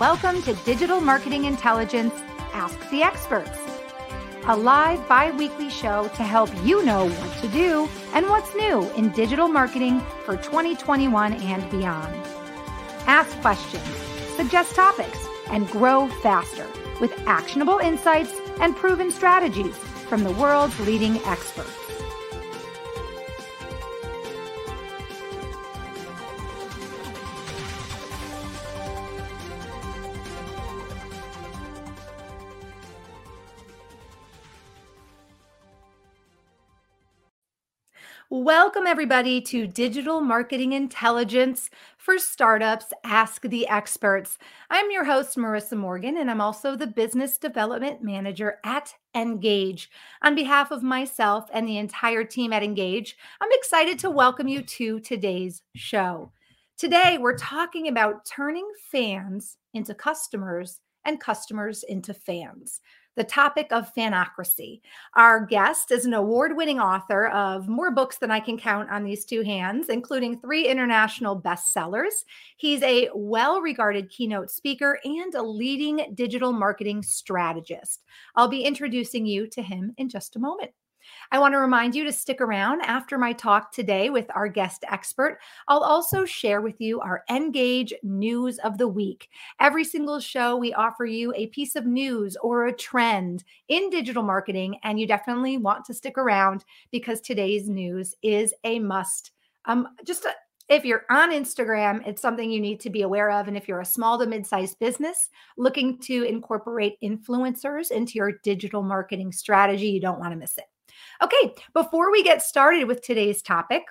Welcome to Digital Marketing Intelligence Ask the Experts, a live bi weekly show to help you know what to do and what's new in digital marketing for 2021 and beyond. Ask questions, suggest topics, and grow faster with actionable insights and proven strategies from the world's leading experts. Welcome, everybody, to Digital Marketing Intelligence for Startups Ask the Experts. I'm your host, Marissa Morgan, and I'm also the Business Development Manager at Engage. On behalf of myself and the entire team at Engage, I'm excited to welcome you to today's show. Today, we're talking about turning fans into customers and customers into fans the topic of fanocracy. Our guest is an award winning author of more books than I can count on these two hands, including three international bestsellers. He's a well regarded keynote speaker and a leading digital marketing strategist. I'll be introducing you to him in just a moment. I want to remind you to stick around after my talk today with our guest expert. I'll also share with you our Engage News of the Week. Every single show, we offer you a piece of news or a trend in digital marketing, and you definitely want to stick around because today's news is a must. Um, just a, if you're on Instagram, it's something you need to be aware of. And if you're a small to mid sized business looking to incorporate influencers into your digital marketing strategy, you don't want to miss it. Okay, before we get started with today's topic,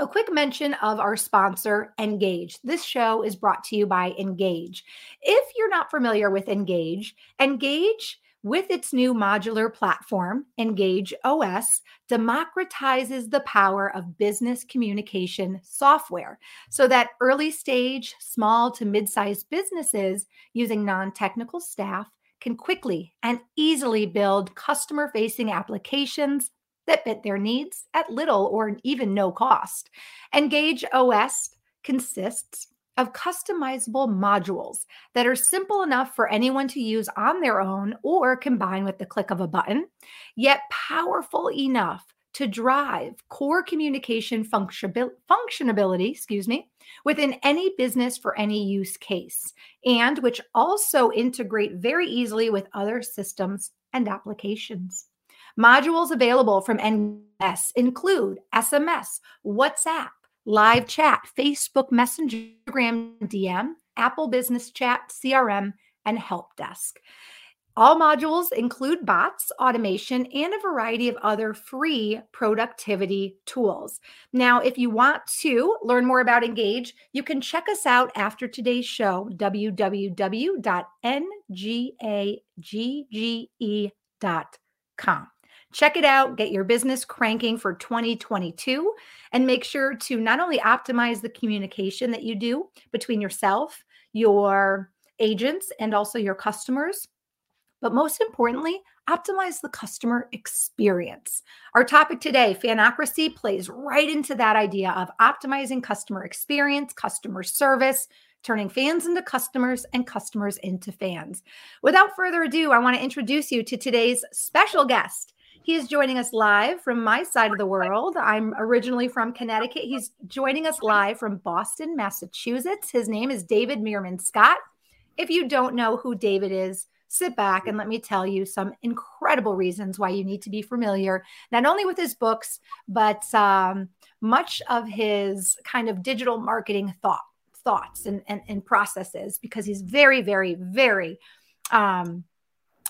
a quick mention of our sponsor, Engage. This show is brought to you by Engage. If you're not familiar with Engage, Engage with its new modular platform, Engage OS, democratizes the power of business communication software so that early stage, small to mid sized businesses using non technical staff can quickly and easily build customer facing applications that fit their needs at little or even no cost. Engage OS consists of customizable modules that are simple enough for anyone to use on their own or combine with the click of a button, yet powerful enough to drive core communication functionability, excuse me, within any business for any use case, and which also integrate very easily with other systems and applications. Modules available from NS include SMS, WhatsApp, live chat, Facebook Messenger, DM, Apple Business Chat, CRM, and Help Desk. All modules include bots, automation, and a variety of other free productivity tools. Now, if you want to learn more about Engage, you can check us out after today's show, www.ngage.com. Check it out, get your business cranking for 2022, and make sure to not only optimize the communication that you do between yourself, your agents, and also your customers but most importantly, optimize the customer experience. Our topic today, fanocracy, plays right into that idea of optimizing customer experience, customer service, turning fans into customers and customers into fans. Without further ado, I want to introduce you to today's special guest. He is joining us live from my side of the world. I'm originally from Connecticut. He's joining us live from Boston, Massachusetts. His name is David Meerman Scott. If you don't know who David is, sit back and let me tell you some incredible reasons why you need to be familiar not only with his books but um, much of his kind of digital marketing thought thoughts and, and, and processes because he's very very very um,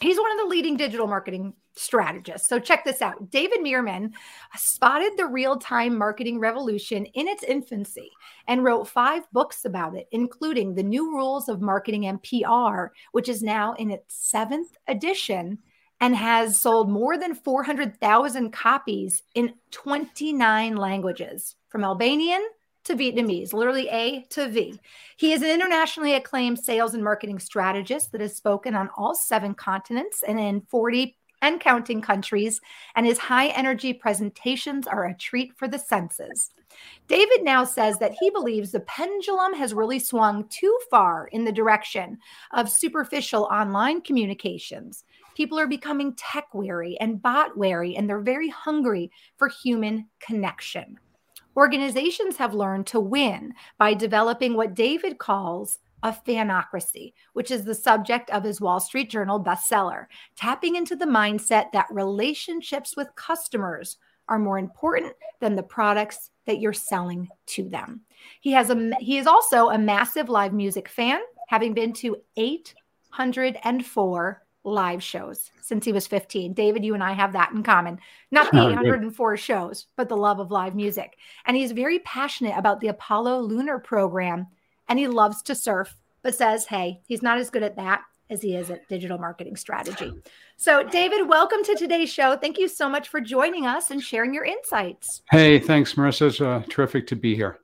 he's one of the leading digital marketing strategist. So check this out. David Meerman spotted the real-time marketing revolution in its infancy and wrote five books about it, including The New Rules of Marketing and PR, which is now in its seventh edition and has sold more than 400,000 copies in 29 languages, from Albanian to Vietnamese, literally A to V. He is an internationally acclaimed sales and marketing strategist that has spoken on all seven continents and in 40 and counting countries, and his high energy presentations are a treat for the senses. David now says that he believes the pendulum has really swung too far in the direction of superficial online communications. People are becoming tech weary and bot weary, and they're very hungry for human connection. Organizations have learned to win by developing what David calls a fanocracy, which is the subject of his Wall Street Journal bestseller, tapping into the mindset that relationships with customers are more important than the products that you're selling to them. He has a he is also a massive live music fan, having been to 804 live shows since he was 15. David, you and I have that in common. Not the 804 shows, but the love of live music. And he's very passionate about the Apollo lunar program and he loves to surf, but says, hey, he's not as good at that as he is at digital marketing strategy. So, David, welcome to today's show. Thank you so much for joining us and sharing your insights. Hey, thanks, Marissa. It's uh, terrific to be here.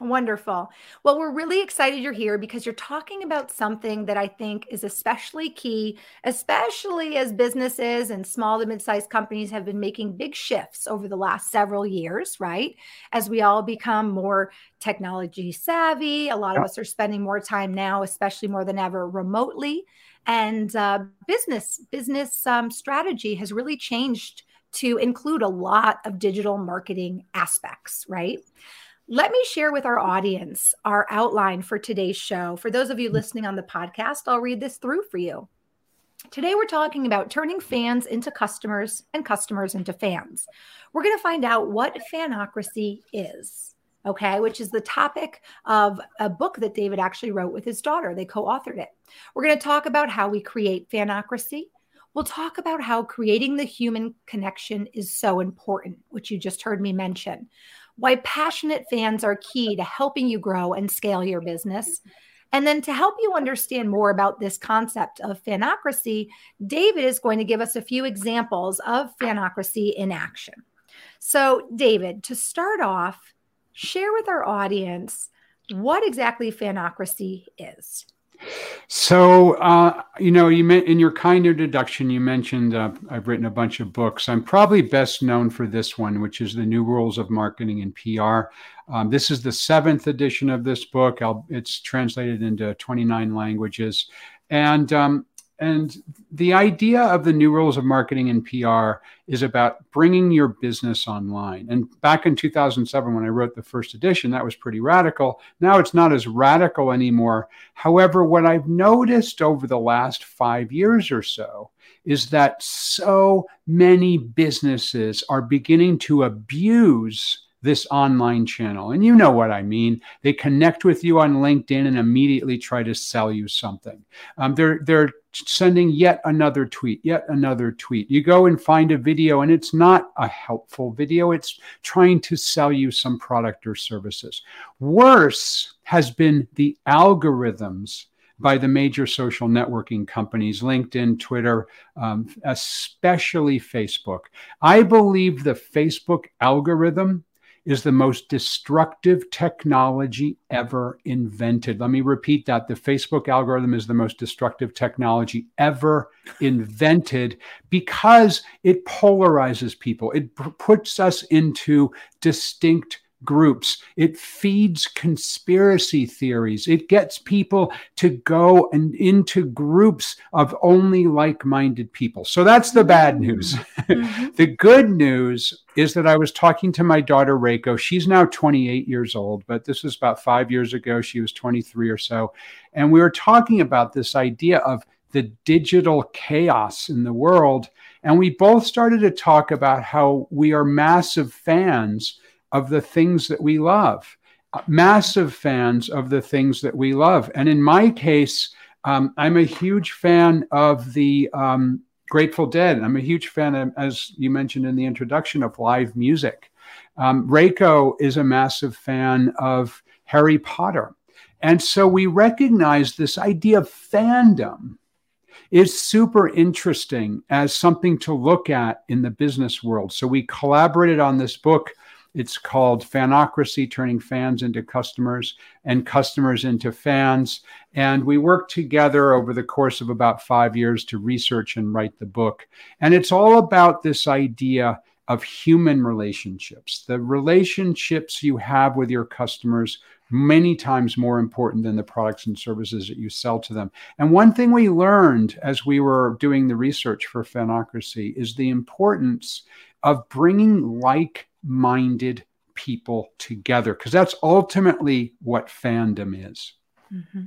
Wonderful. Well, we're really excited you're here because you're talking about something that I think is especially key, especially as businesses and small to mid sized companies have been making big shifts over the last several years, right? As we all become more technology savvy, a lot yeah. of us are spending more time now, especially more than ever, remotely. And uh, business business um, strategy has really changed to include a lot of digital marketing aspects, right? Let me share with our audience our outline for today's show. For those of you listening on the podcast, I'll read this through for you. Today, we're talking about turning fans into customers and customers into fans. We're going to find out what fanocracy is, okay, which is the topic of a book that David actually wrote with his daughter. They co authored it. We're going to talk about how we create fanocracy. We'll talk about how creating the human connection is so important, which you just heard me mention why passionate fans are key to helping you grow and scale your business. And then to help you understand more about this concept of fanocracy, David is going to give us a few examples of fanocracy in action. So, David, to start off, share with our audience what exactly fanocracy is. So, uh, you know, you meant in your kind introduction, you mentioned uh, I've written a bunch of books. I'm probably best known for this one, which is The New Rules of Marketing and PR. Um, this is the seventh edition of this book. I'll, it's translated into 29 languages. And um, and the idea of the new rules of marketing and PR is about bringing your business online. And back in 2007, when I wrote the first edition, that was pretty radical. Now it's not as radical anymore. However, what I've noticed over the last five years or so is that so many businesses are beginning to abuse this online channel. And you know what I mean. They connect with you on LinkedIn and immediately try to sell you something. Um, they're they're sending yet another tweet, yet another tweet. You go and find a video, and it's not a helpful video. It's trying to sell you some product or services. Worse has been the algorithms by the major social networking companies, LinkedIn, Twitter, um, especially Facebook. I believe the Facebook algorithm is the most destructive technology ever invented. Let me repeat that. The Facebook algorithm is the most destructive technology ever invented because it polarizes people, it p- puts us into distinct groups. It feeds conspiracy theories. It gets people to go and into groups of only like-minded people. So that's the bad mm-hmm. news. Mm-hmm. the good news is that I was talking to my daughter Reiko. She's now 28 years old, but this was about 5 years ago. She was 23 or so, and we were talking about this idea of the digital chaos in the world. And we both started to talk about how we are massive fans of the things that we love, uh, massive fans of the things that we love. And in my case, um, I'm a huge fan of the um, Grateful Dead. I'm a huge fan, of, as you mentioned in the introduction, of live music. Um, Reiko is a massive fan of Harry Potter. And so we recognize this idea of fandom is super interesting as something to look at in the business world. So we collaborated on this book It's called Fanocracy Turning Fans into Customers and Customers into Fans. And we worked together over the course of about five years to research and write the book. And it's all about this idea of human relationships, the relationships you have with your customers many times more important than the products and services that you sell to them. And one thing we learned as we were doing the research for Fanocracy is the importance of bringing like minded people together, because that's ultimately what fandom is. Mm-hmm.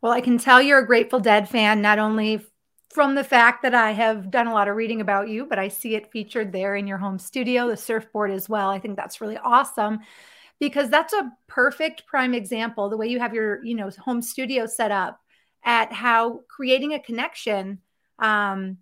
Well, I can tell you're a Grateful Dead fan, not only from the fact that I have done a lot of reading about you, but I see it featured there in your home studio, the surfboard as well. I think that's really awesome because that's a perfect prime example the way you have your you know home studio set up at how creating a connection um,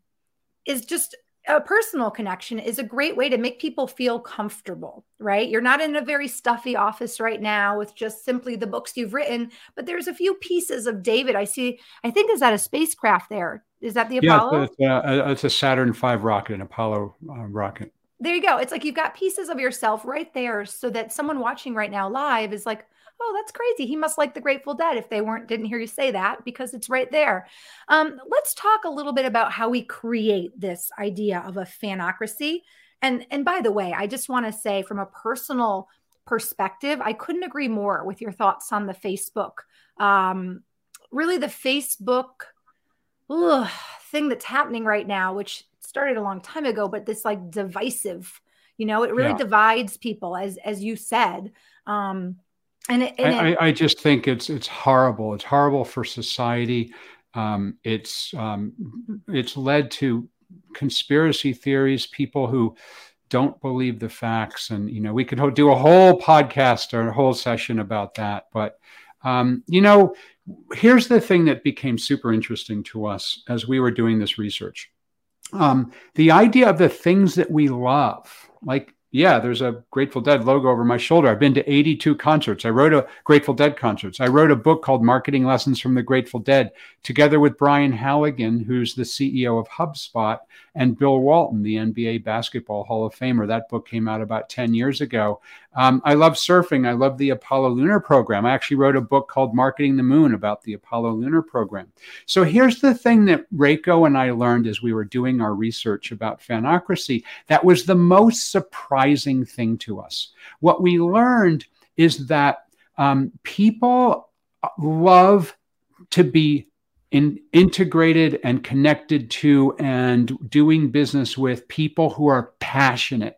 is just a personal connection is a great way to make people feel comfortable, right? You're not in a very stuffy office right now with just simply the books you've written, but there's a few pieces of David. I see, I think, is that a spacecraft there? Is that the Apollo? Yeah, it's, uh, it's a Saturn V rocket, an Apollo uh, rocket there you go. It's like you've got pieces of yourself right there so that someone watching right now live is like, oh, that's crazy. He must like the Grateful Dead if they weren't didn't hear you say that because it's right there. Um, let's talk a little bit about how we create this idea of a fanocracy. And and by the way, I just want to say from a personal perspective, I couldn't agree more with your thoughts on the Facebook. Um, really, the Facebook ugh, thing that's happening right now, which started a long time ago, but this like divisive, you know, it really yeah. divides people, as as you said. Um, and, it, and I, it, I, just think it's it's horrible. It's horrible for society. Um, it's um, it's led to conspiracy theories, people who don't believe the facts, and you know, we could do a whole podcast or a whole session about that. But um, you know, here's the thing that became super interesting to us as we were doing this research um, the idea of the things that we love, like yeah, there's a Grateful Dead logo over my shoulder. I've been to 82 concerts. I wrote a Grateful Dead concerts. I wrote a book called Marketing Lessons from the Grateful Dead, together with Brian Halligan, who's the CEO of HubSpot, and Bill Walton, the NBA Basketball Hall of Famer. That book came out about 10 years ago. Um, I love surfing. I love the Apollo Lunar Program. I actually wrote a book called Marketing the Moon about the Apollo Lunar Program. So here's the thing that Reiko and I learned as we were doing our research about fanocracy that was the most surprising thing to us. What we learned is that um, people love to be in, integrated and connected to and doing business with people who are passionate.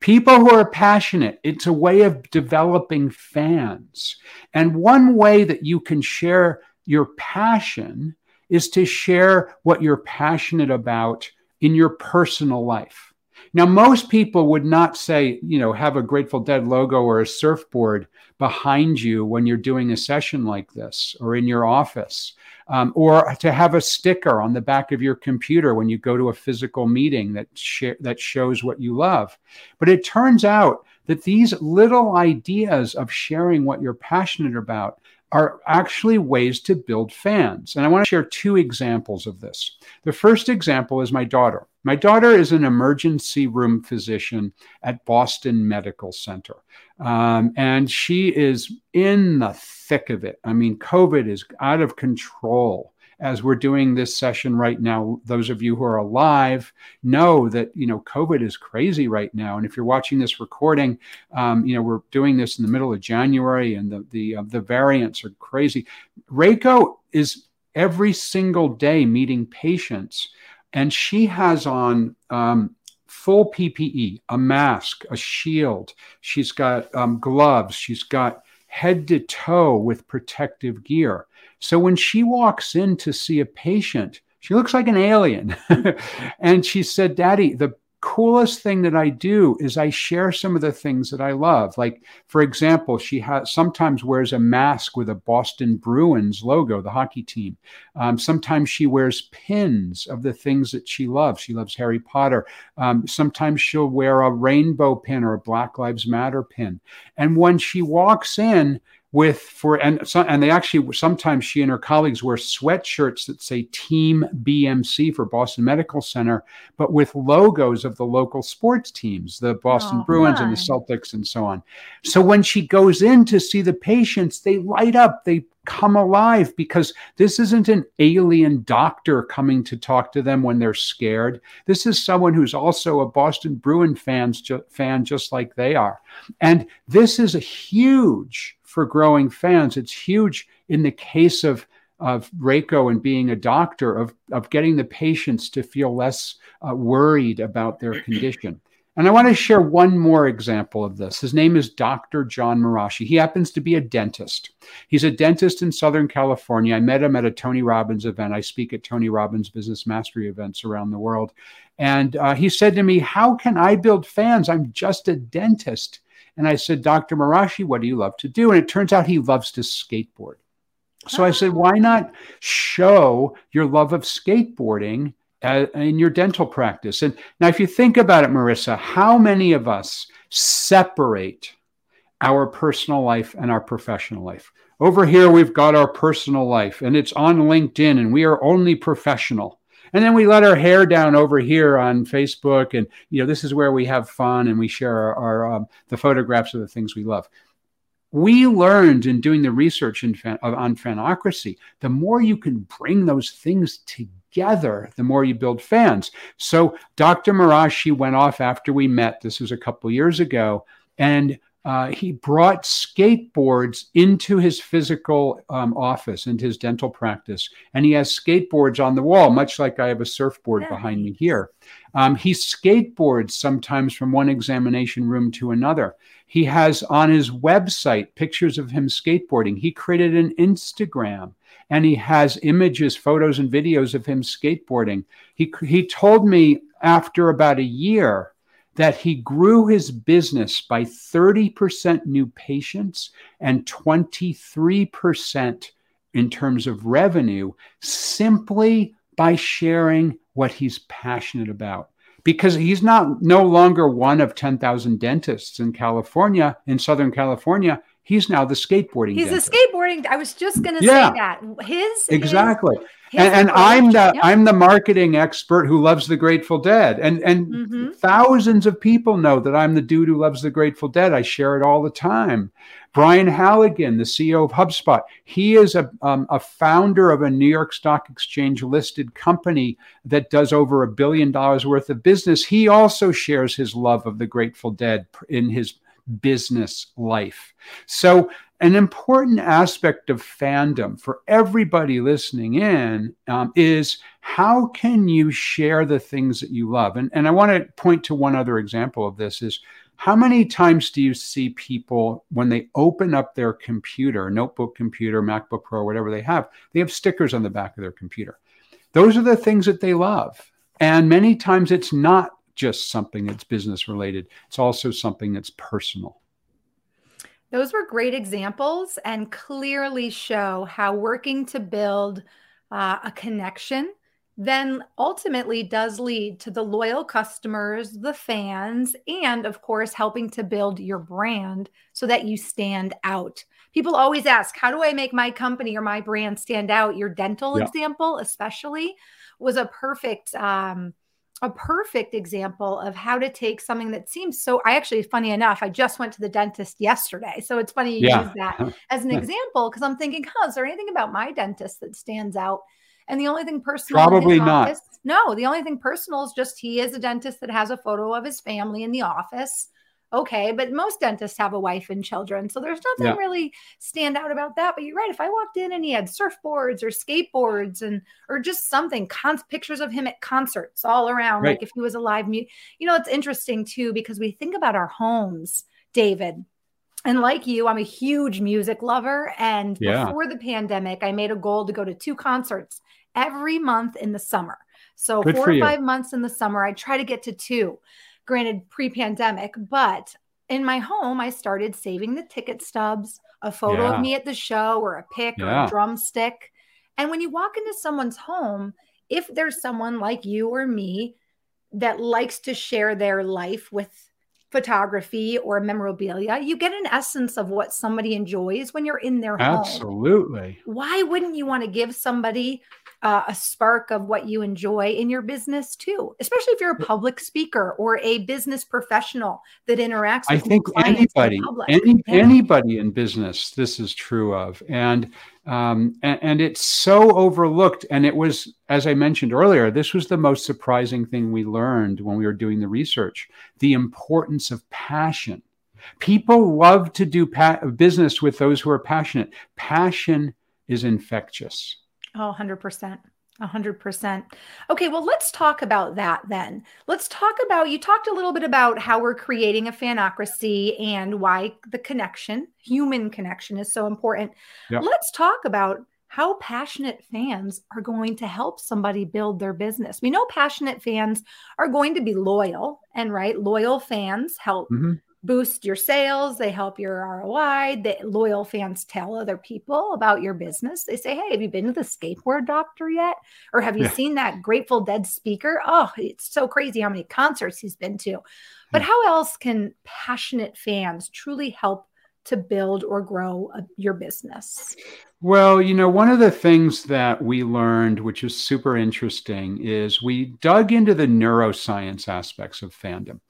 People who are passionate, it's a way of developing fans. And one way that you can share your passion is to share what you're passionate about in your personal life. Now, most people would not say, you know, have a Grateful Dead logo or a surfboard behind you when you're doing a session like this or in your office um, or to have a sticker on the back of your computer when you go to a physical meeting that sh- that shows what you love. But it turns out that these little ideas of sharing what you're passionate about are actually ways to build fans. And I want to share two examples of this. The first example is my daughter. My daughter is an emergency room physician at Boston Medical Center. Um, and she is in the thick of it. I mean, COVID is out of control as we're doing this session right now those of you who are alive know that you know covid is crazy right now. And if you're watching this recording um, you know we're doing this in the middle of january and the the, uh, the variants are crazy. Reiko is every single day meeting patients and she has on um, full ppe a mask a shield. She's got um, gloves. She's got head to toe with protective gear so when she walks in to see a patient, she looks like an alien. and she said, Daddy, the coolest thing that I do is I share some of the things that I love. Like, for example, she sometimes wears a mask with a Boston Bruins logo, the hockey team. Um, sometimes she wears pins of the things that she loves. She loves Harry Potter. Um, sometimes she'll wear a rainbow pin or a Black Lives Matter pin. And when she walks in, with for and so, and they actually sometimes she and her colleagues wear sweatshirts that say team bmc for boston medical center but with logos of the local sports teams the boston oh, bruins and the celtics and so on. So when she goes in to see the patients they light up they come alive because this isn't an alien doctor coming to talk to them when they're scared. This is someone who's also a boston bruin fans ju- fan just like they are. And this is a huge for growing fans. It's huge in the case of of Reiko and being a doctor of of getting the patients to feel less uh, worried about their condition. And I want to share one more example of this. His name is Dr. John Marashi. He happens to be a dentist. He's a dentist in Southern California. I met him at a Tony Robbins event. I speak at Tony Robbins Business Mastery events around the world. And uh, he said to me, How can I build fans? I'm just a dentist. And I said, Dr. Marashi, what do you love to do? And it turns out he loves to skateboard. So I said, why not show your love of skateboarding uh, in your dental practice? And now, if you think about it, Marissa, how many of us separate our personal life and our professional life? Over here, we've got our personal life and it's on LinkedIn, and we are only professional and then we let our hair down over here on facebook and you know this is where we have fun and we share our, our um, the photographs of the things we love. We learned in doing the research in fan, on fanocracy the more you can bring those things together the more you build fans. So dr marashi went off after we met this was a couple years ago and uh, he brought skateboards into his physical um, office, into his dental practice, and he has skateboards on the wall, much like I have a surfboard yeah. behind me here. Um, he skateboards sometimes from one examination room to another. He has on his website pictures of him skateboarding. He created an Instagram and he has images, photos, and videos of him skateboarding. He, he told me after about a year that he grew his business by 30% new patients and 23% in terms of revenue simply by sharing what he's passionate about. Because he's not no longer one of 10,000 dentists in California in southern California he's now the skateboarding he's dentist. a skateboarding i was just going to yeah. say that. His exactly. his, and, and i'm the i'm the marketing expert who loves the grateful dead. And and mm-hmm. thousands of people know that i'm the dude who loves the grateful dead. I share it all the time. Brian halligan the ceo of hubspot he is a, um, a founder of a new york stock exchange listed company that does over a billion dollars worth of business. He also shares his love of the grateful dead in his business life. So, an important aspect of fandom for everybody listening in um, is how can you share the things that you love? And, and I want to point to one other example of this is how many times do you see people when they open up their computer, notebook computer, MacBook Pro, whatever they have, they have stickers on the back of their computer. Those are the things that they love. And many times it's not just something that's business related, it's also something that's personal. Those were great examples and clearly show how working to build uh, a connection then ultimately does lead to the loyal customers, the fans, and of course, helping to build your brand so that you stand out. People always ask, How do I make my company or my brand stand out? Your dental yeah. example, especially, was a perfect. Um, a perfect example of how to take something that seems so I actually funny enough I just went to the dentist yesterday. So it's funny you yeah. use that as an example because I'm thinking huh is there anything about my dentist that stands out? And the only thing personal probably not. office, no the only thing personal is just he is a dentist that has a photo of his family in the office okay but most dentists have a wife and children so there's nothing yeah. really stand out about that but you're right if i walked in and he had surfboards or skateboards and or just something con- pictures of him at concerts all around right. like if he was a live you know it's interesting too because we think about our homes david and like you, I'm a huge music lover. And yeah. before the pandemic, I made a goal to go to two concerts every month in the summer. So Good four or five months in the summer, I try to get to two granted pre-pandemic, but in my home, I started saving the ticket stubs, a photo yeah. of me at the show or a pic yeah. or a drumstick. And when you walk into someone's home, if there's someone like you or me that likes to share their life with photography or memorabilia, you get an essence of what somebody enjoys when you're in their home. Absolutely. Why wouldn't you want to give somebody uh, a spark of what you enjoy in your business too, especially if you're a public speaker or a business professional that interacts. I think anybody, any, yeah. anybody in business, this is true of, and, um, and and it's so overlooked. And it was, as I mentioned earlier, this was the most surprising thing we learned when we were doing the research: the importance of passion. People love to do pa- business with those who are passionate. Passion is infectious. Oh, 100%. 100%. Okay, well, let's talk about that then. Let's talk about you talked a little bit about how we're creating a fanocracy and why the connection, human connection, is so important. Yep. Let's talk about how passionate fans are going to help somebody build their business. We know passionate fans are going to be loyal, and right, loyal fans help mm-hmm boost your sales, they help your ROI. The loyal fans tell other people about your business. They say, Hey, have you been to the skateboard doctor yet? Or have you yeah. seen that Grateful Dead speaker? Oh, it's so crazy how many concerts he's been to. But yeah. how else can passionate fans truly help to build or grow a, your business? Well, you know, one of the things that we learned, which is super interesting, is we dug into the neuroscience aspects of fandom.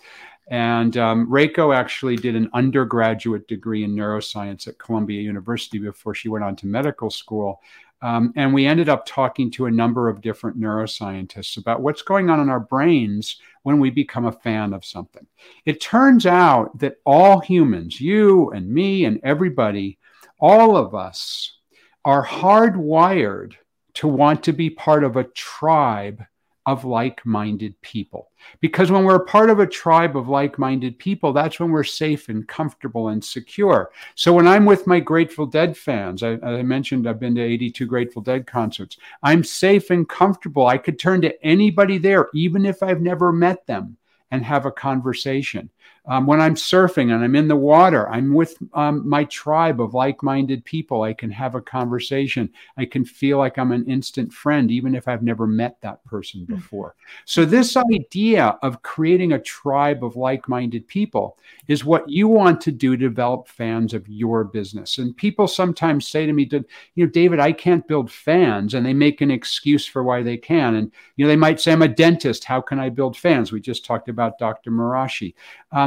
And um, Reiko actually did an undergraduate degree in neuroscience at Columbia University before she went on to medical school. Um, and we ended up talking to a number of different neuroscientists about what's going on in our brains when we become a fan of something. It turns out that all humans, you and me and everybody, all of us, are hardwired to want to be part of a tribe of like minded people. Because when we're part of a tribe of like minded people, that's when we're safe and comfortable and secure. So when I'm with my Grateful Dead fans, I, I mentioned I've been to 82 Grateful Dead concerts, I'm safe and comfortable. I could turn to anybody there, even if I've never met them, and have a conversation. Um, when I'm surfing and I'm in the water, I'm with um, my tribe of like minded people. I can have a conversation. I can feel like I'm an instant friend, even if I've never met that person hmm. before. So, this idea of creating a tribe of like minded people is what you want to do to develop fans of your business. And people sometimes say to me, you know, David, I can't build fans. And they make an excuse for why they can. And, you know, they might say, I'm a dentist. How can I build fans? We just talked about Dr. Marashi.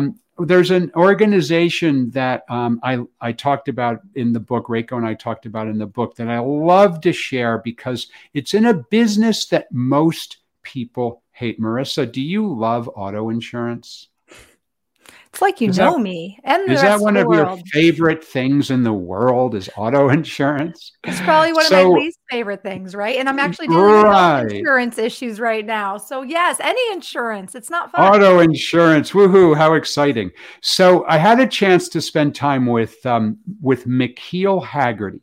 Um, there's an organization that um, I, I talked about in the book, Reiko and I talked about in the book, that I love to share because it's in a business that most people hate. Marissa, do you love auto insurance? It's like you is know that, me. And is that one of, of your favorite things in the world? Is auto insurance? It's probably one so, of my least favorite things, right? And I'm actually dealing right. with insurance issues right now. So yes, any insurance. It's not fun. Auto insurance. Woohoo! How exciting! So I had a chance to spend time with um, with McKeel Hagerty.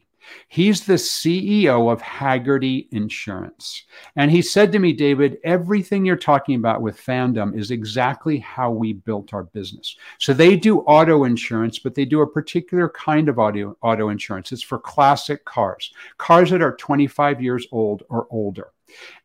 He's the CEO of Hagerty Insurance. And he said to me, David, everything you're talking about with fandom is exactly how we built our business. So they do auto insurance, but they do a particular kind of auto, auto insurance. It's for classic cars, cars that are 25 years old or older.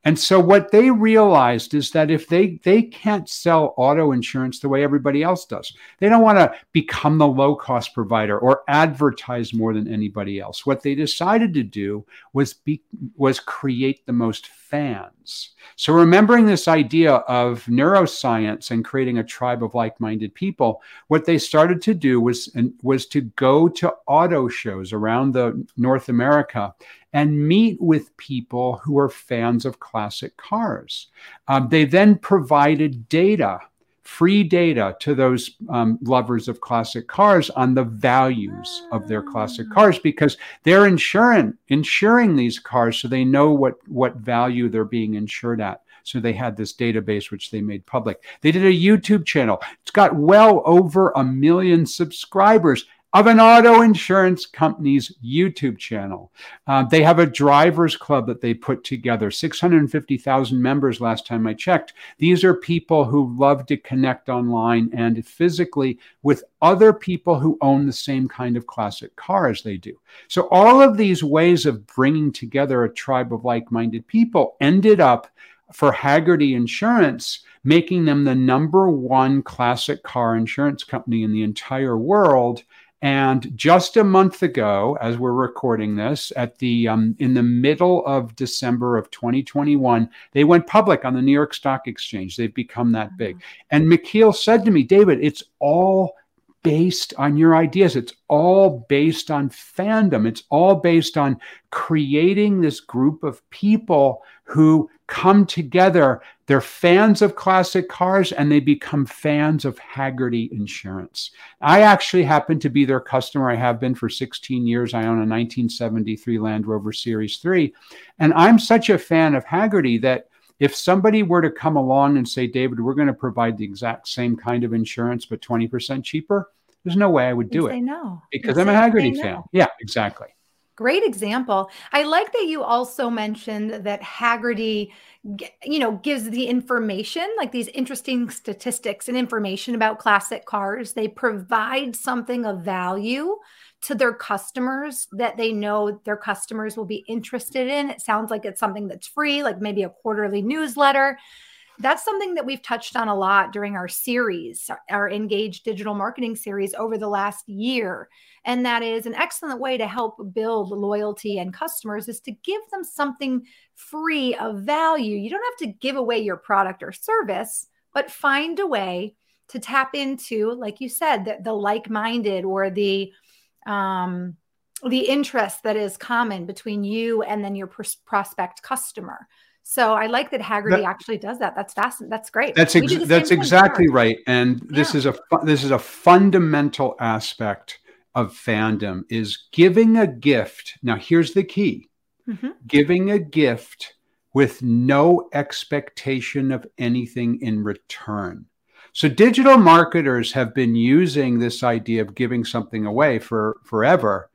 And so what they realized is that if they they can't sell auto insurance the way everybody else does, they don't want to become the low cost provider or advertise more than anybody else. What they decided to do was be, was create the most fans. So remembering this idea of neuroscience and creating a tribe of like-minded people, what they started to do was was to go to auto shows around the North America and meet with people who are fans of classic cars. Um, they then provided data, free data to those um, lovers of classic cars on the values of their classic ah. cars because they're insuring insuring these cars so they know what what value they're being insured at. So they had this database which they made public. They did a YouTube channel. It's got well over a million subscribers of an auto insurance company's YouTube channel. Uh, they have a drivers club that they put together, 650,000 members last time I checked. These are people who love to connect online and physically with other people who own the same kind of classic car as they do. So, all of these ways of bringing together a tribe of like minded people ended up for Hagerty Insurance, making them the number one classic car insurance company in the entire world. And just a month ago, as we're recording this, at the um, in the middle of December of 2021, they went public on the New York Stock Exchange. They've become that big. Mm-hmm. And McKeel said to me, David, it's all based on your ideas. It's all based on fandom. It's all based on creating this group of people who come together. They're fans of classic cars and they become fans of Hagerty Insurance. I actually happen to be their customer. I have been for 16 years. I own a 1973 Land Rover Series 3. And I'm such a fan of Hagerty that if somebody were to come along and say, David, we're going to provide the exact same kind of insurance, but 20% cheaper, there's no way I would do you it. no. Because you I'm a Hagerty fan. No. Yeah, exactly. Great example. I like that you also mentioned that Hagerty, you know, gives the information, like these interesting statistics and information about classic cars. They provide something of value to their customers that they know their customers will be interested in. It sounds like it's something that's free, like maybe a quarterly newsletter. That's something that we've touched on a lot during our series, our engaged Digital Marketing series over the last year. And that is an excellent way to help build loyalty and customers is to give them something free of value. You don't have to give away your product or service, but find a way to tap into, like you said, the, the like minded or the um, the interest that is common between you and then your pros- prospect customer. So I like that Hagerty that, actually does that. That's fascinating. That's great. That's ex- that's exactly right. And this yeah. is a fu- this is a fundamental aspect of fandom is giving a gift. Now here's the key. Mm-hmm. Giving a gift with no expectation of anything in return. So digital marketers have been using this idea of giving something away for forever.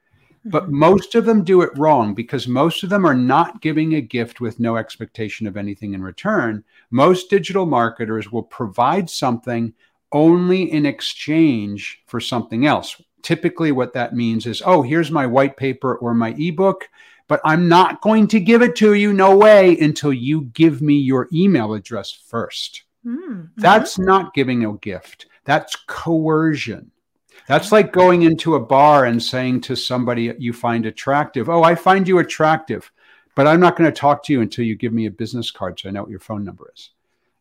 But mm-hmm. most of them do it wrong because most of them are not giving a gift with no expectation of anything in return. Most digital marketers will provide something only in exchange for something else. Typically, what that means is, oh, here's my white paper or my ebook, but I'm not going to give it to you, no way, until you give me your email address first. Mm-hmm. That's not giving a gift. That's coercion. That's like going into a bar and saying to somebody you find attractive, Oh, I find you attractive, but I'm not going to talk to you until you give me a business card so I know what your phone number is.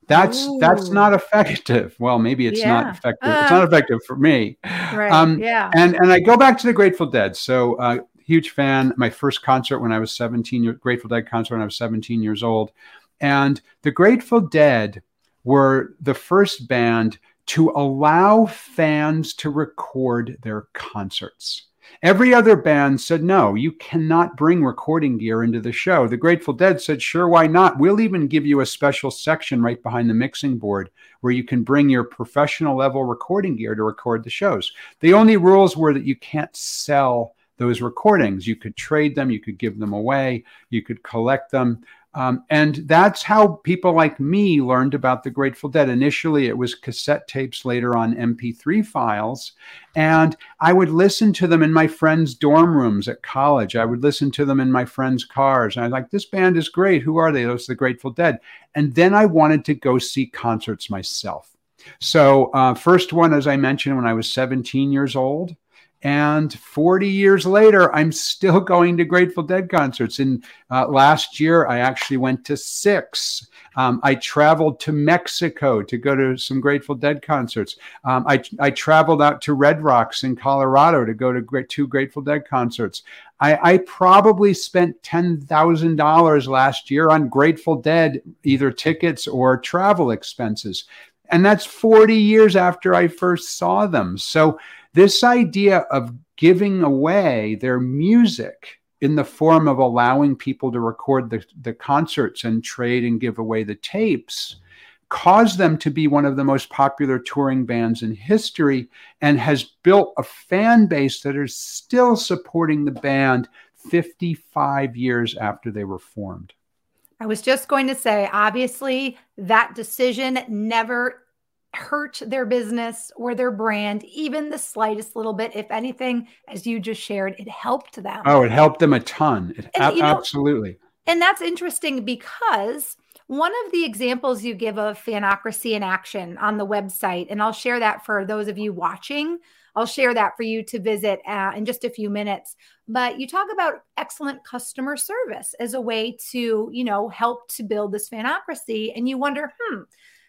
That's Ooh. that's not effective. Well, maybe it's yeah. not effective. Uh, it's not effective for me. Right. Um, yeah. And and I go back to the Grateful Dead. So uh, huge fan. My first concert when I was 17, Grateful Dead concert when I was 17 years old, and the Grateful Dead were the first band to allow fans to record their concerts. Every other band said, no, you cannot bring recording gear into the show. The Grateful Dead said, sure, why not? We'll even give you a special section right behind the mixing board where you can bring your professional level recording gear to record the shows. The only rules were that you can't sell those recordings. You could trade them, you could give them away, you could collect them. Um, and that's how people like me learned about the Grateful Dead. Initially, it was cassette tapes, later on MP3 files. And I would listen to them in my friends' dorm rooms at college. I would listen to them in my friends' cars. And I was like, this band is great. Who are they? Those are the Grateful Dead. And then I wanted to go see concerts myself. So, uh, first one, as I mentioned, when I was 17 years old. And 40 years later, I'm still going to Grateful Dead concerts. And uh, last year, I actually went to six. Um, I traveled to Mexico to go to some Grateful Dead concerts. Um, I, I traveled out to Red Rocks in Colorado to go to great, two Grateful Dead concerts. I, I probably spent $10,000 last year on Grateful Dead, either tickets or travel expenses. And that's 40 years after I first saw them. So, this idea of giving away their music in the form of allowing people to record the, the concerts and trade and give away the tapes caused them to be one of the most popular touring bands in history and has built a fan base that is still supporting the band 55 years after they were formed. I was just going to say, obviously, that decision never hurt their business or their brand even the slightest little bit if anything as you just shared it helped them oh it helped them a ton it, a- you know, absolutely and that's interesting because One of the examples you give of fanocracy in action on the website, and I'll share that for those of you watching. I'll share that for you to visit uh, in just a few minutes. But you talk about excellent customer service as a way to, you know, help to build this fanocracy. And you wonder, hmm,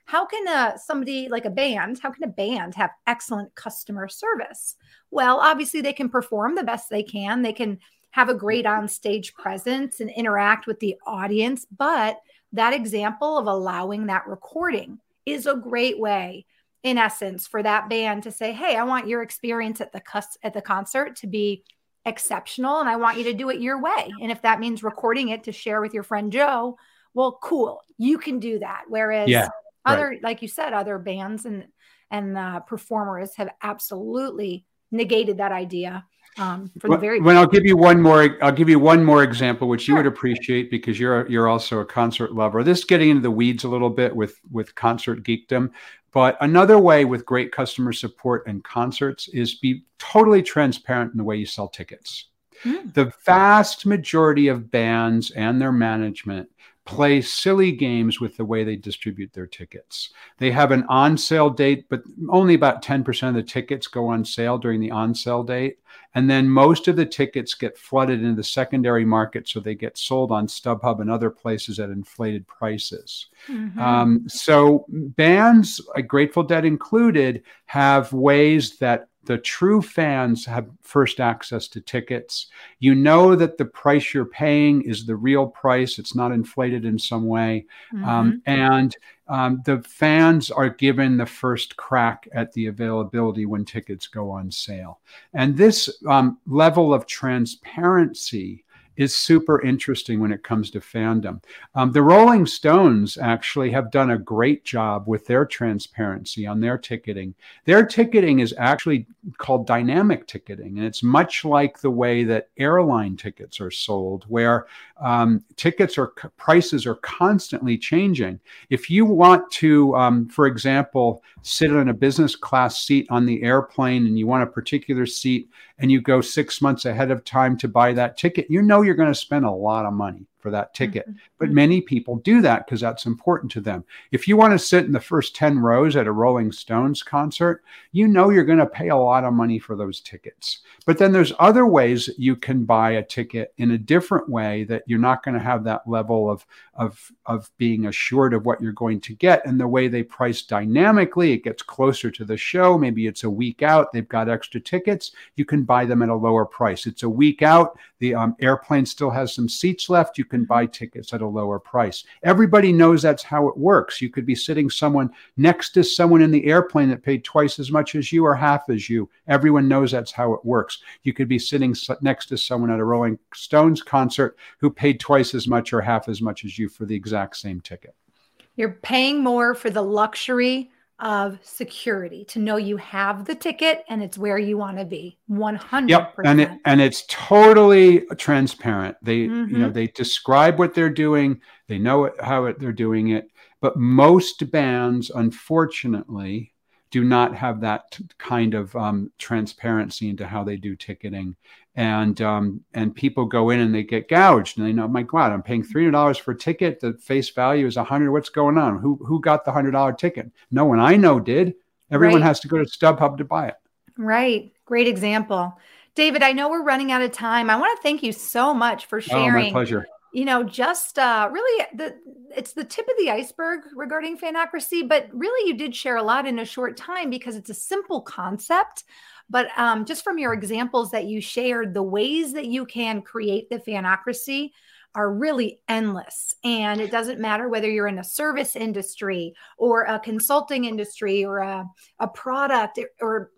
how can uh, somebody like a band, how can a band have excellent customer service? Well, obviously they can perform the best they can. They can have a great on stage presence and interact with the audience. But that example of allowing that recording is a great way in essence for that band to say hey i want your experience at the cus- at the concert to be exceptional and i want you to do it your way and if that means recording it to share with your friend joe well cool you can do that whereas yeah, other right. like you said other bands and and uh, performers have absolutely negated that idea um, from well, the very when I'll give you one more I'll give you one more example which you would appreciate because you're you're also a concert lover. This getting into the weeds a little bit with with concert geekdom, but another way with great customer support and concerts is be totally transparent in the way you sell tickets. Mm. The vast majority of bands and their management play silly games with the way they distribute their tickets. They have an on sale date, but only about 10% of the tickets go on sale during the on sale date. And then most of the tickets get flooded into the secondary market, so they get sold on StubHub and other places at inflated prices. Mm-hmm. Um, so bands, like Grateful Dead included, have ways that the true fans have first access to tickets. You know that the price you're paying is the real price, it's not inflated in some way. Um, mm-hmm. Um, and um, the fans are given the first crack at the availability when tickets go on sale. And this um, level of transparency is super interesting when it comes to fandom. Um, the Rolling Stones actually have done a great job with their transparency on their ticketing. Their ticketing is actually called dynamic ticketing, and it's much like the way that airline tickets are sold, where um, tickets or prices are constantly changing. If you want to, um, for example, sit in a business class seat on the airplane and you want a particular seat and you go six months ahead of time to buy that ticket, you know you're going to spend a lot of money for that ticket. Mm-hmm. But many people do that because that's important to them. If you want to sit in the first 10 rows at a Rolling Stones concert, you know you're going to pay a lot of money for those tickets. But then there's other ways you can buy a ticket in a different way that you're not going to have that level of, of, of being assured of what you're going to get. And the way they price dynamically, it gets closer to the show. Maybe it's a week out, they've got extra tickets. You can buy them at a lower price. It's a week out, the um, airplane still has some seats left. You can buy tickets at a lower price. Everybody knows that's how it works. You could be sitting someone next to someone in the airplane that paid twice as much as you or half as you. Everyone knows that's how it works. You could be sitting next to someone at a Rolling Stones concert who paid twice as much or half as much as you for the exact same ticket. You're paying more for the luxury of security to know you have the ticket and it's where you want to be 100 yep and it and it's totally transparent they mm-hmm. you know mm-hmm. they describe what they're doing they know it, how it, they're doing it but most bands unfortunately do not have that kind of um, transparency into how they do ticketing. And um, and people go in and they get gouged and they know my god i'm paying $300 for a ticket. The face value is 100 what's going on? Who who got the $100 ticket? No one i know did. Everyone right. has to go to stubhub to buy it. Right. Great example. David i know we're running out of time. I want to thank you so much for sharing oh, my pleasure you know just uh, really the it's the tip of the iceberg regarding fanocracy but really you did share a lot in a short time because it's a simple concept but um, just from your examples that you shared, the ways that you can create the fanocracy are really endless. And it doesn't matter whether you're in a service industry or a consulting industry or a, a product or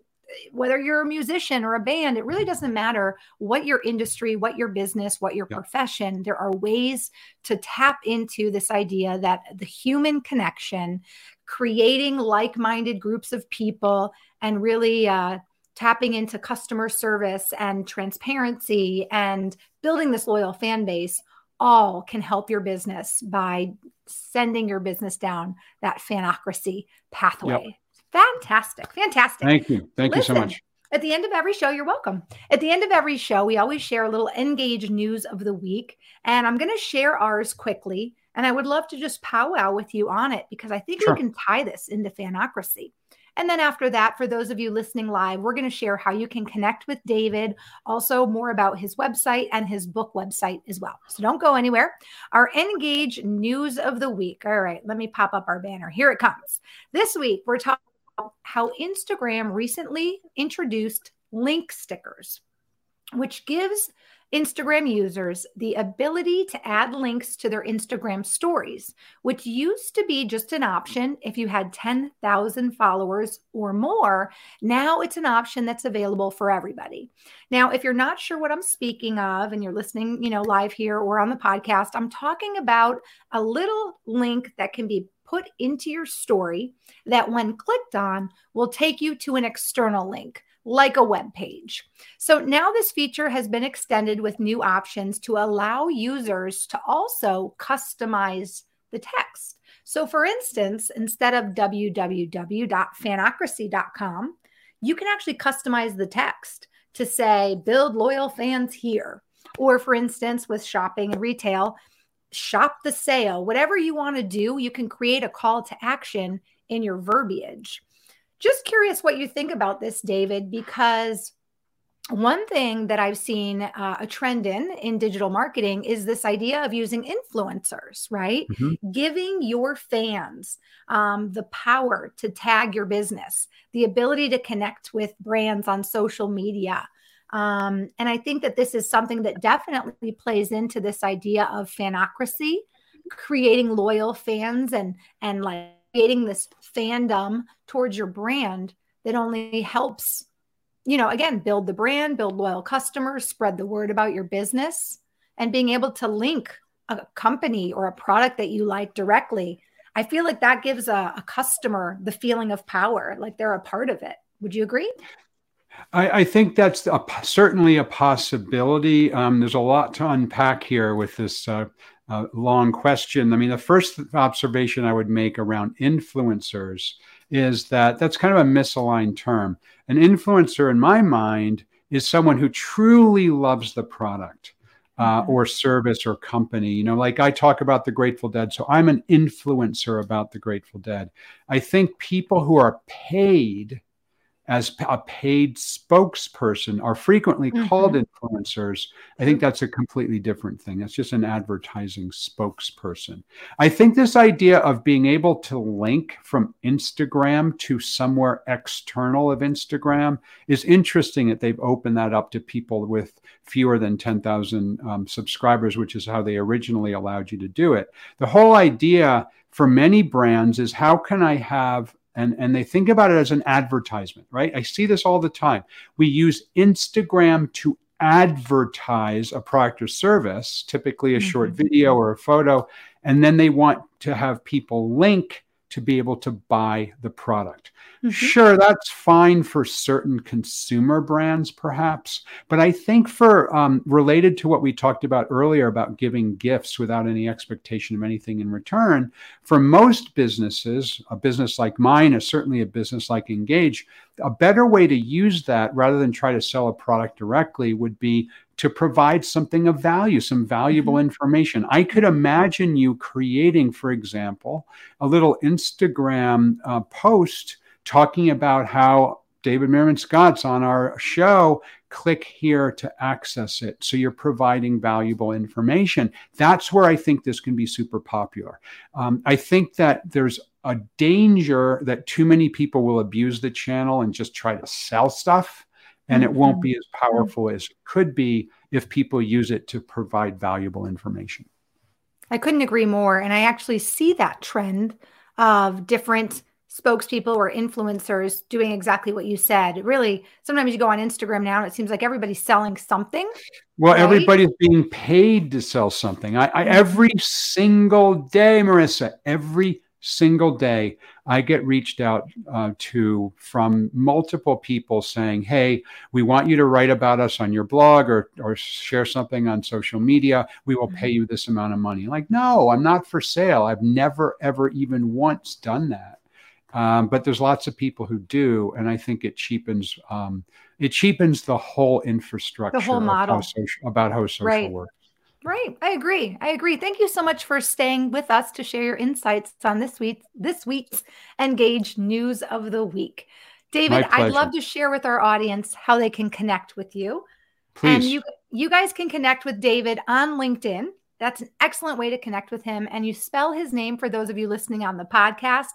whether you're a musician or a band, it really doesn't matter what your industry, what your business, what your yeah. profession. There are ways to tap into this idea that the human connection, creating like minded groups of people, and really uh, tapping into customer service and transparency and building this loyal fan base all can help your business by sending your business down that fanocracy pathway. Yep. Fantastic. Fantastic. Thank you. Thank Listen, you so much. At the end of every show, you're welcome. At the end of every show, we always share a little engage news of the week. And I'm going to share ours quickly And I would love to just powwow with you on it because I think sure. we can tie this into fanocracy. And then after that, for those of you listening live, we're going to share how you can connect with David, also more about his website and his book website as well. So don't go anywhere. Our Engage news of the week. All right, let me pop up our banner. Here it comes. This week, we're talking how Instagram recently introduced link stickers, which gives Instagram users the ability to add links to their Instagram stories, which used to be just an option if you had 10,000 followers or more. Now it's an option that's available for everybody. Now, if you're not sure what I'm speaking of and you're listening, you know, live here or on the podcast, I'm talking about a little link that can be put into your story that when clicked on will take you to an external link like a web page. So now this feature has been extended with new options to allow users to also customize the text. So, for instance, instead of www.fanocracy.com, you can actually customize the text to say, build loyal fans here. Or, for instance, with shopping and retail, shop the sale. Whatever you want to do, you can create a call to action in your verbiage. Just curious what you think about this, David, because one thing that I've seen uh, a trend in in digital marketing is this idea of using influencers, right? Mm-hmm. Giving your fans um, the power to tag your business, the ability to connect with brands on social media. Um, and I think that this is something that definitely plays into this idea of fanocracy, creating loyal fans and and like creating this fandom towards your brand that only helps, you know, again, build the brand, build loyal customers, spread the word about your business, and being able to link a company or a product that you like directly. I feel like that gives a, a customer the feeling of power, like they're a part of it. Would you agree? I, I, think that's a, certainly a possibility. Um, there's a lot to unpack here with this uh, uh, long question. I mean, the first observation I would make around influencers is that that's kind of a misaligned term. An influencer, in my mind, is someone who truly loves the product. Uh, mm-hmm. or service or company. You know, like I talk about the Grateful Dead, so I'm an influencer about the Grateful Dead. I think people who are paid as a paid spokesperson are frequently mm-hmm. called influencers. I think that's a completely different thing. That's just an advertising spokesperson. I think this idea of being able to link from Instagram to somewhere external of Instagram is interesting that they've opened that up to people with fewer than 10,000 um, subscribers, which is how they originally allowed you to do it. The whole idea for many brands is how can I have and and they think about it as an advertisement right i see this all the time we use instagram to advertise a product or service typically a short mm-hmm. video or a photo and then they want to have people link to be able to buy the product. Mm-hmm. Sure, that's fine for certain consumer brands, perhaps. But I think for um, related to what we talked about earlier about giving gifts without any expectation of anything in return, for most businesses, a business like mine, is certainly a business like Engage, a better way to use that rather than try to sell a product directly would be to provide something of value, some valuable mm-hmm. information. I could imagine you creating, for example, a little Instagram uh, post talking about how David Meerman Scott's on our show. Click here to access it. So you're providing valuable information. That's where I think this can be super popular. Um, I think that there's a danger that too many people will abuse the channel and just try to sell stuff and it won't mm-hmm. be as powerful as it could be if people use it to provide valuable information. I couldn't agree more. And I actually see that trend of different spokespeople or influencers doing exactly what you said. Really, sometimes you go on Instagram now and it seems like everybody's selling something. Well, right? everybody's being paid to sell something. I, I every single day, Marissa, every single day i get reached out uh, to from multiple people saying hey we want you to write about us on your blog or, or share something on social media. We will pay mm-hmm. you this amount of money. Like no i'm not for sale. I've never ever even once done that. Um, but there's lots of people who do and i think it cheapens um, it cheapens the whole infrastructure the whole model how social, about how social right. works Right. I agree. I agree. Thank you so much for staying with us to share your insights on this week this week's Engage News of the Week. David, I'd love to share with our audience how they can connect with you. Please. And you you guys can connect with David on LinkedIn. That's an excellent way to connect with him. And you spell his name for those of you listening on the podcast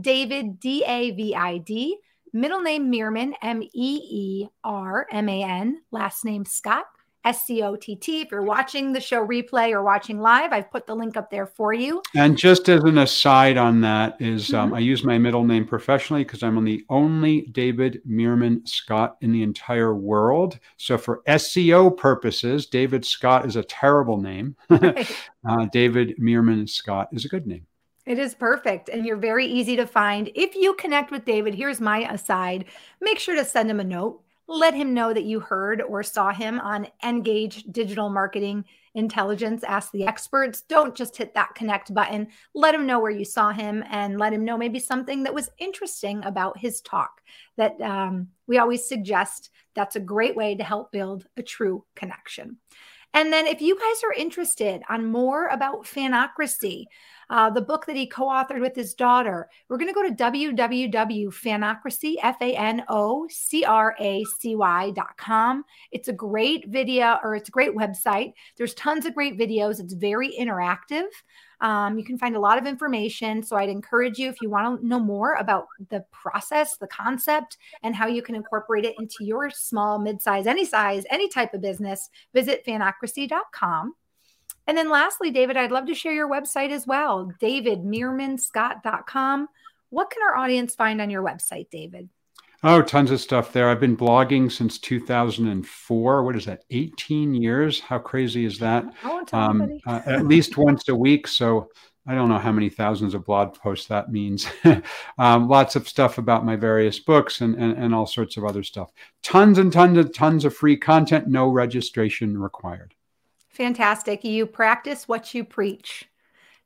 David, D A V I D, middle name Meerman, M E E R M A N, last name Scott. S C O T T. If you're watching the show replay or watching live, I've put the link up there for you. And just as an aside on that is, um, mm-hmm. um, I use my middle name professionally because I'm the only David Meerman Scott in the entire world. So for SEO purposes, David Scott is a terrible name. uh, David Meerman Scott is a good name. It is perfect. And you're very easy to find. If you connect with David, here's my aside make sure to send him a note let him know that you heard or saw him on Engage Digital Marketing Intelligence Ask the Experts. Don't just hit that connect button. Let him know where you saw him and let him know maybe something that was interesting about his talk. That um, we always suggest that's a great way to help build a true connection. And then, if you guys are interested on more about fanocracy, uh, the book that he co authored with his daughter. We're going to go to www.fanocracy. It's a great video or it's a great website. There's tons of great videos. It's very interactive. Um, you can find a lot of information. So I'd encourage you, if you want to know more about the process, the concept, and how you can incorporate it into your small, mid size, any size, any type of business, visit fanocracy.com. And then lastly, David, I'd love to share your website as well, davidmeermanscott.com. What can our audience find on your website, David? Oh, tons of stuff there. I've been blogging since 2004. What is that? 18 years? How crazy is that? Um, uh, at least once a week. So I don't know how many thousands of blog posts that means. um, lots of stuff about my various books and, and, and all sorts of other stuff. Tons and tons and tons of free content, no registration required. Fantastic. You practice what you preach.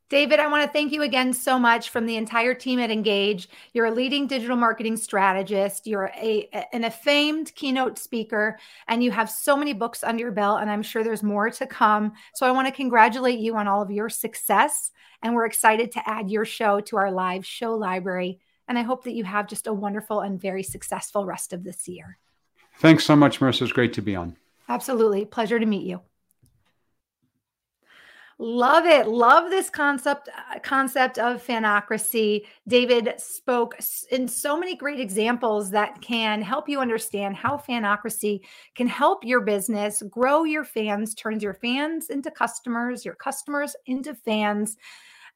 David, I want to thank you again so much from the entire team at Engage. You're a leading digital marketing strategist. You're a, an famed keynote speaker, and you have so many books under your belt, and I'm sure there's more to come. So I want to congratulate you on all of your success, and we're excited to add your show to our live show library. And I hope that you have just a wonderful and very successful rest of this year. Thanks so much, Marissa. It's great to be on. Absolutely. Pleasure to meet you. Love it. Love this concept uh, concept of fanocracy. David spoke in so many great examples that can help you understand how fanocracy can help your business grow your fans, turns your fans into customers, your customers into fans,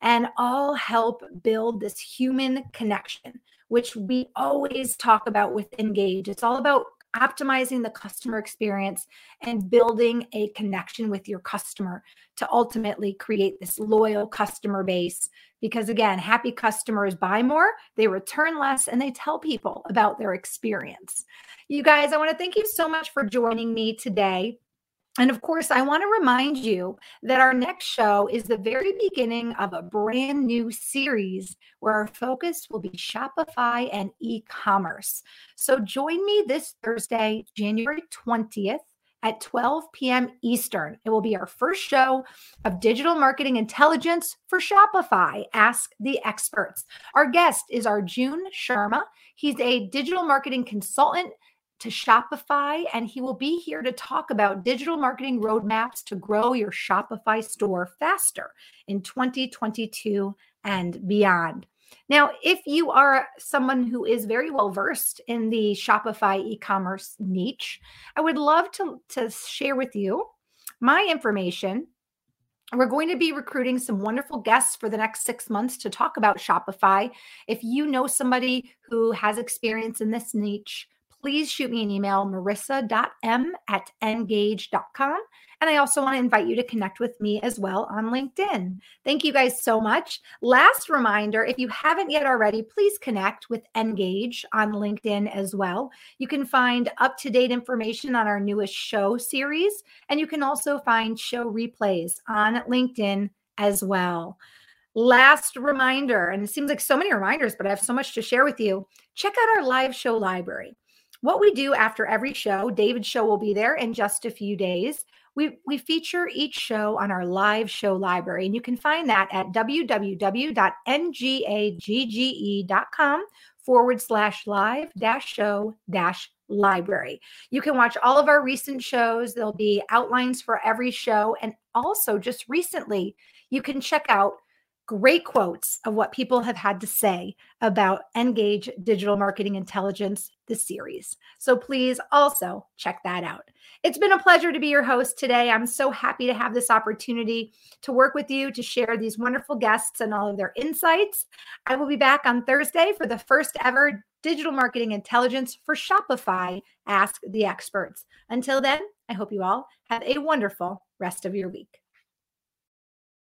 and all help build this human connection, which we always talk about with Engage. It's all about optimizing the customer experience and building a connection with your customer to ultimately create this loyal customer base. Because again, happy customers buy more, they return less, and they tell people about their experience. You guys, I want to thank you so much for joining me today. And of course, I want to remind you that our next show is the very beginning of a brand new series where our focus will be Shopify and e commerce. So join me this Thursday, January 20th at 12 p.m. Eastern. It will be our first show of digital marketing intelligence for Shopify. Ask the experts. Our guest is Arjun Sharma. He's a digital marketing consultant to Shopify, and he will be here to talk about digital marketing roadmaps to grow your Shopify store faster in 2022 and beyond. Now, if you are someone who is very well versed in the Shopify e commerce niche, I would love to, to share with you my information. We're going to be recruiting some wonderful guests for the next six months to talk about Shopify. If you know somebody who has experience in this niche, please shoot me an email, marissa.m at engage.com. And I also want to invite you to connect with me as well on LinkedIn. Thank you guys so much. Last reminder if you haven't yet already, please connect with Engage on LinkedIn as well. You can find up to date information on our newest show series, and you can also find show replays on LinkedIn as well. Last reminder, and it seems like so many reminders, but I have so much to share with you. Check out our live show library. What we do after every show, David's show will be there in just a few days. We, we feature each show on our live show library, and you can find that at www.ngagge.com forward slash live dash show dash library. You can watch all of our recent shows. There'll be outlines for every show. And also, just recently, you can check out great quotes of what people have had to say about Engage Digital Marketing Intelligence, the series. So please also check that out. It's been a pleasure to be your host today. I'm so happy to have this opportunity to work with you to share these wonderful guests and all of their insights. I will be back on Thursday for the first ever digital marketing intelligence for Shopify Ask the Experts. Until then, I hope you all have a wonderful rest of your week.